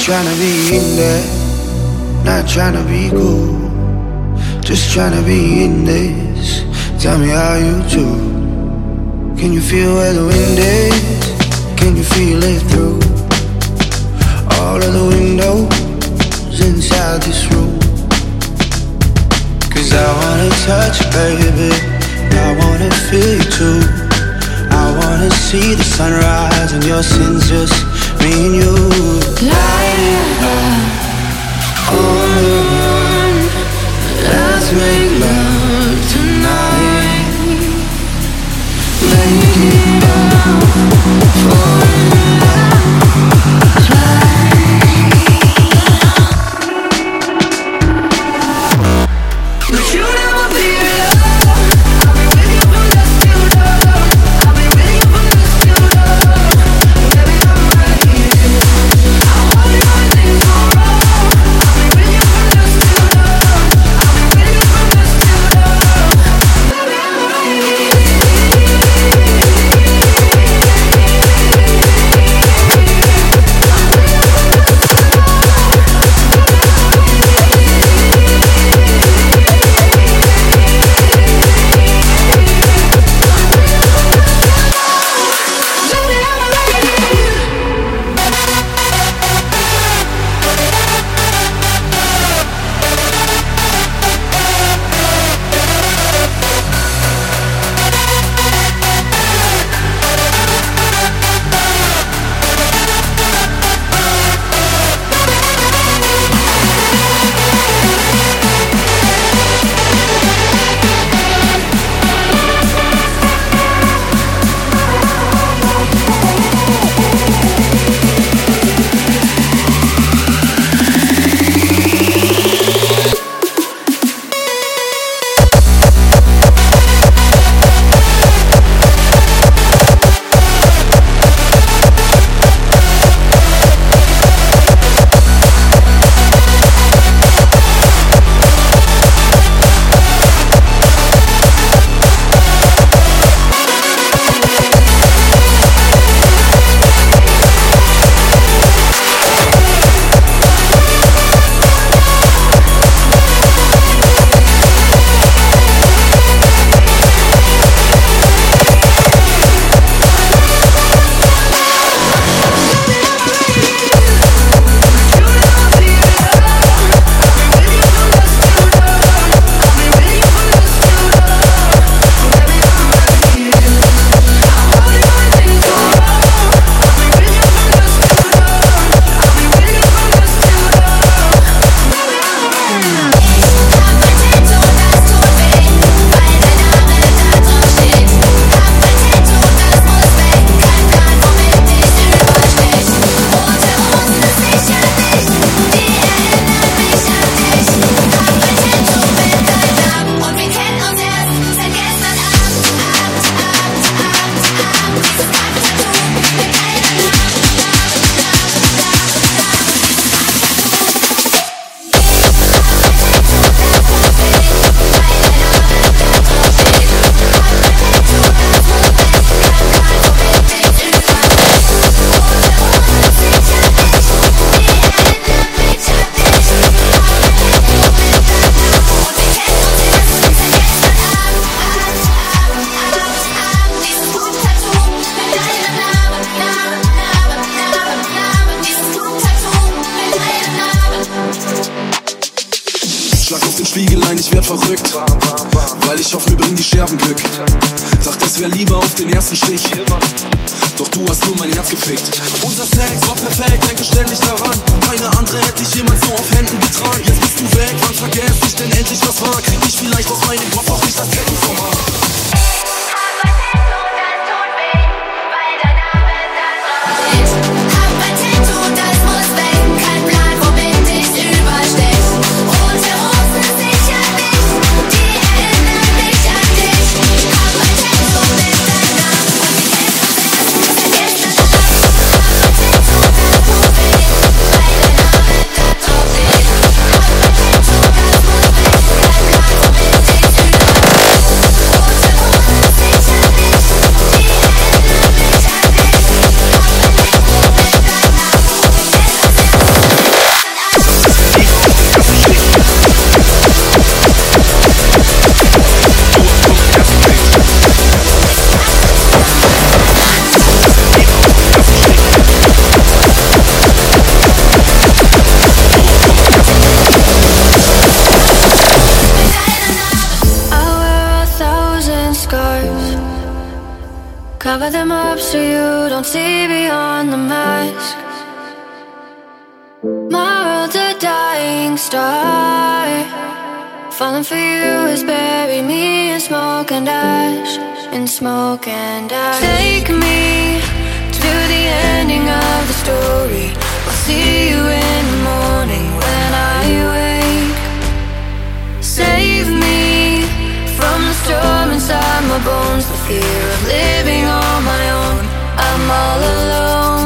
trying to be in there, not trying to be cool. Just trying to be in this. Tell me how you do. Can you feel where the wind is? Can you feel it through all of the windows inside this room? Cause I wanna touch you, baby. I wanna feel you too. I wanna see the sunrise and your sins just me you. Light it up on the run Let's make love tonight Lay down for Geschichten. you don't see beyond the mask. My world's a dying star. Falling for you has buried me in smoke and ash, in smoke and ash. Take me to the ending of the story. I'll see you in the morning when I wake. Save me from the storm inside my bones, the fear of living on my own. I'm all alone.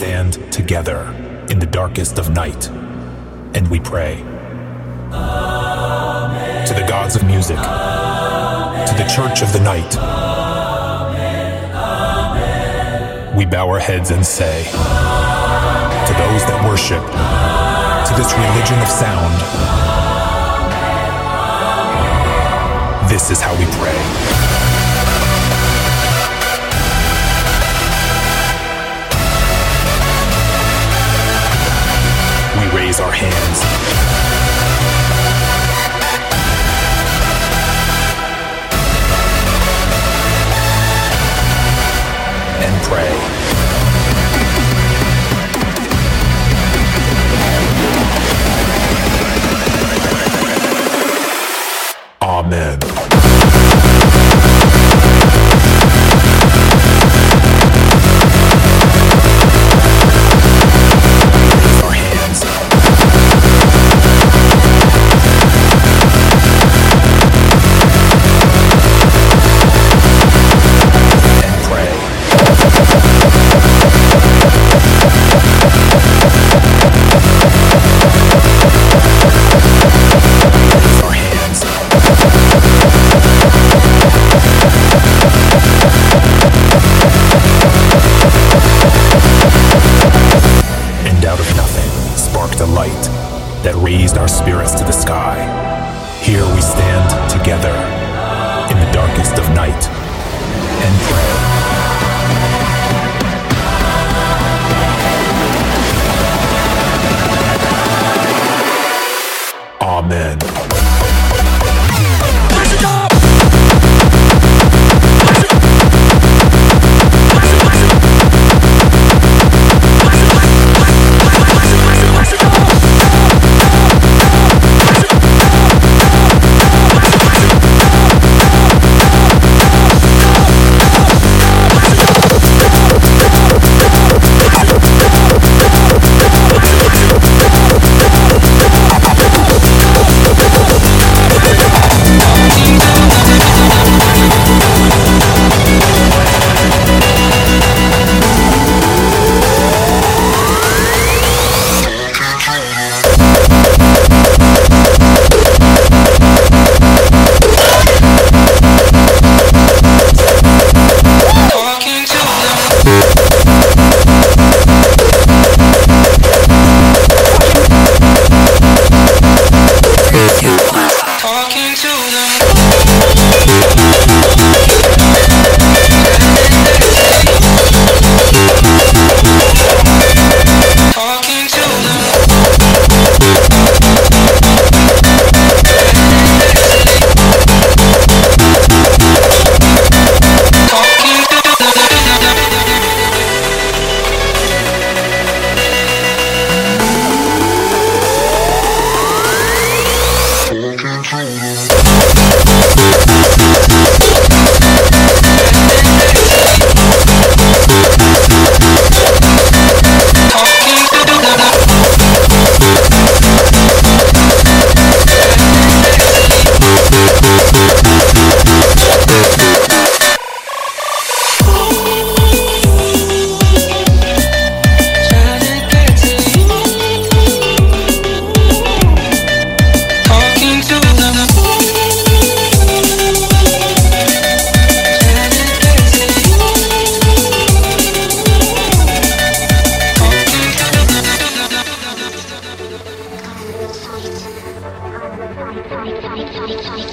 stand together in the darkest of night and we pray. Amen. To the gods of music, Amen. to the church of the night, Amen. we bow our heads and say, To those that worship, to this religion of sound, this is how we pray. Our hands. And pray. that raised our spirits to the sky. Here we stand together in the darkest of night and pray. Amen.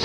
♪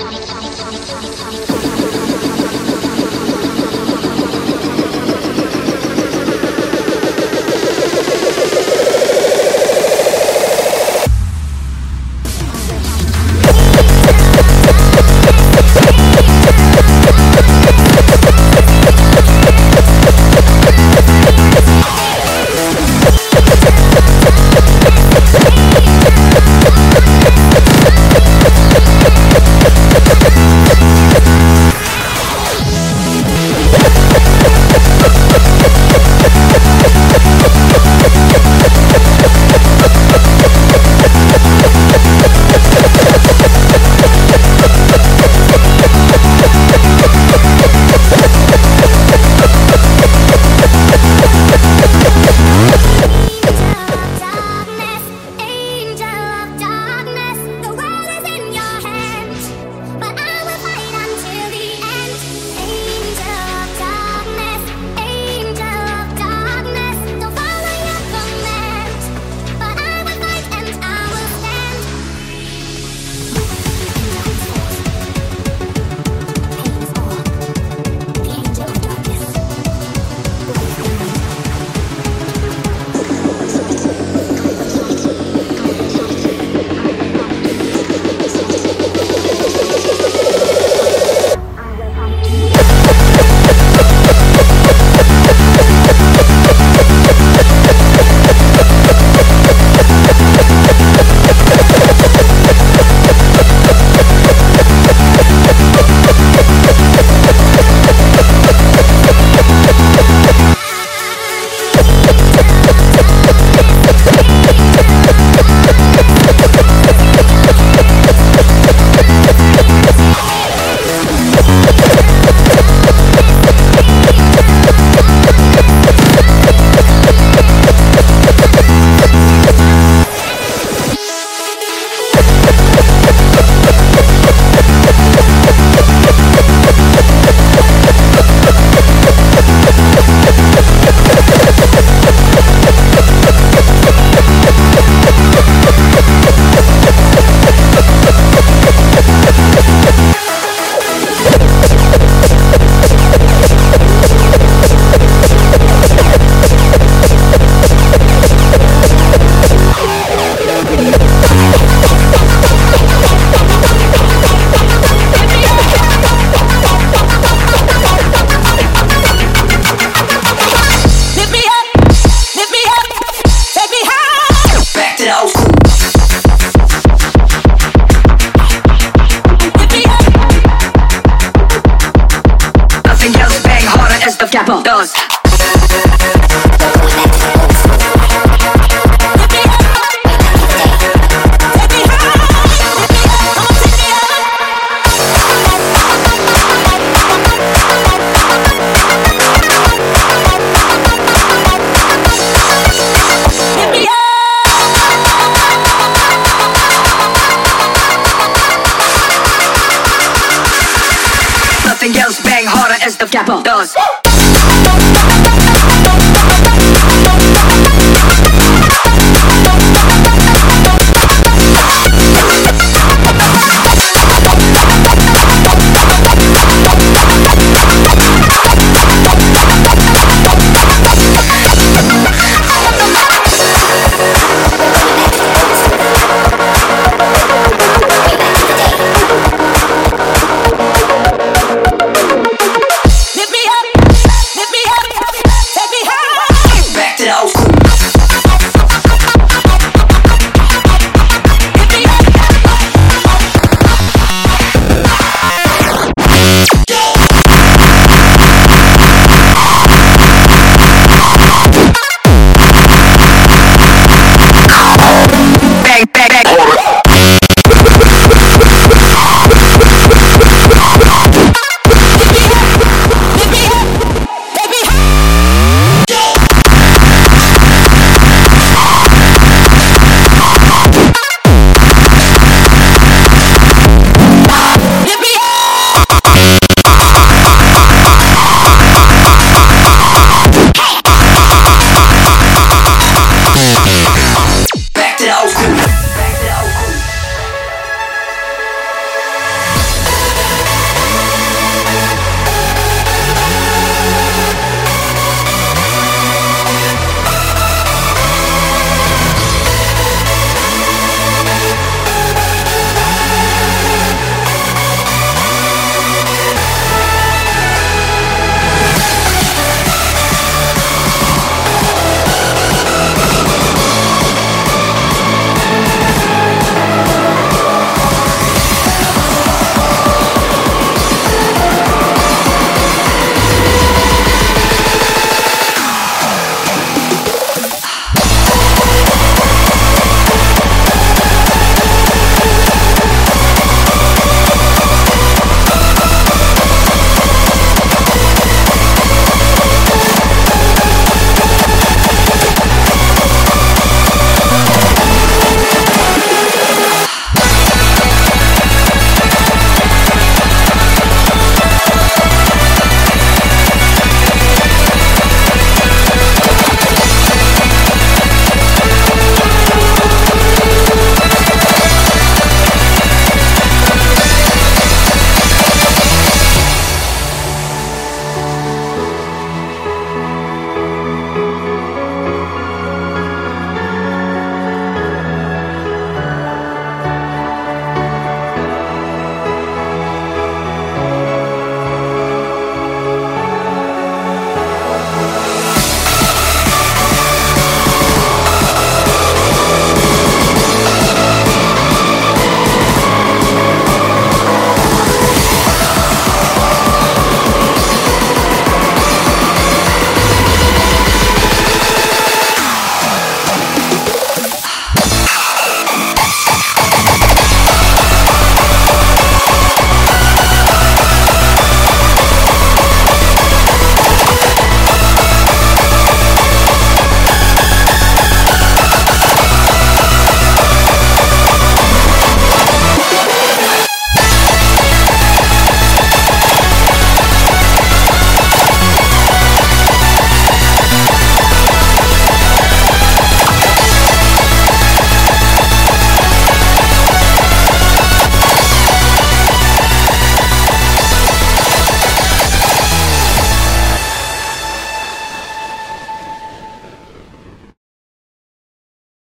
Nothing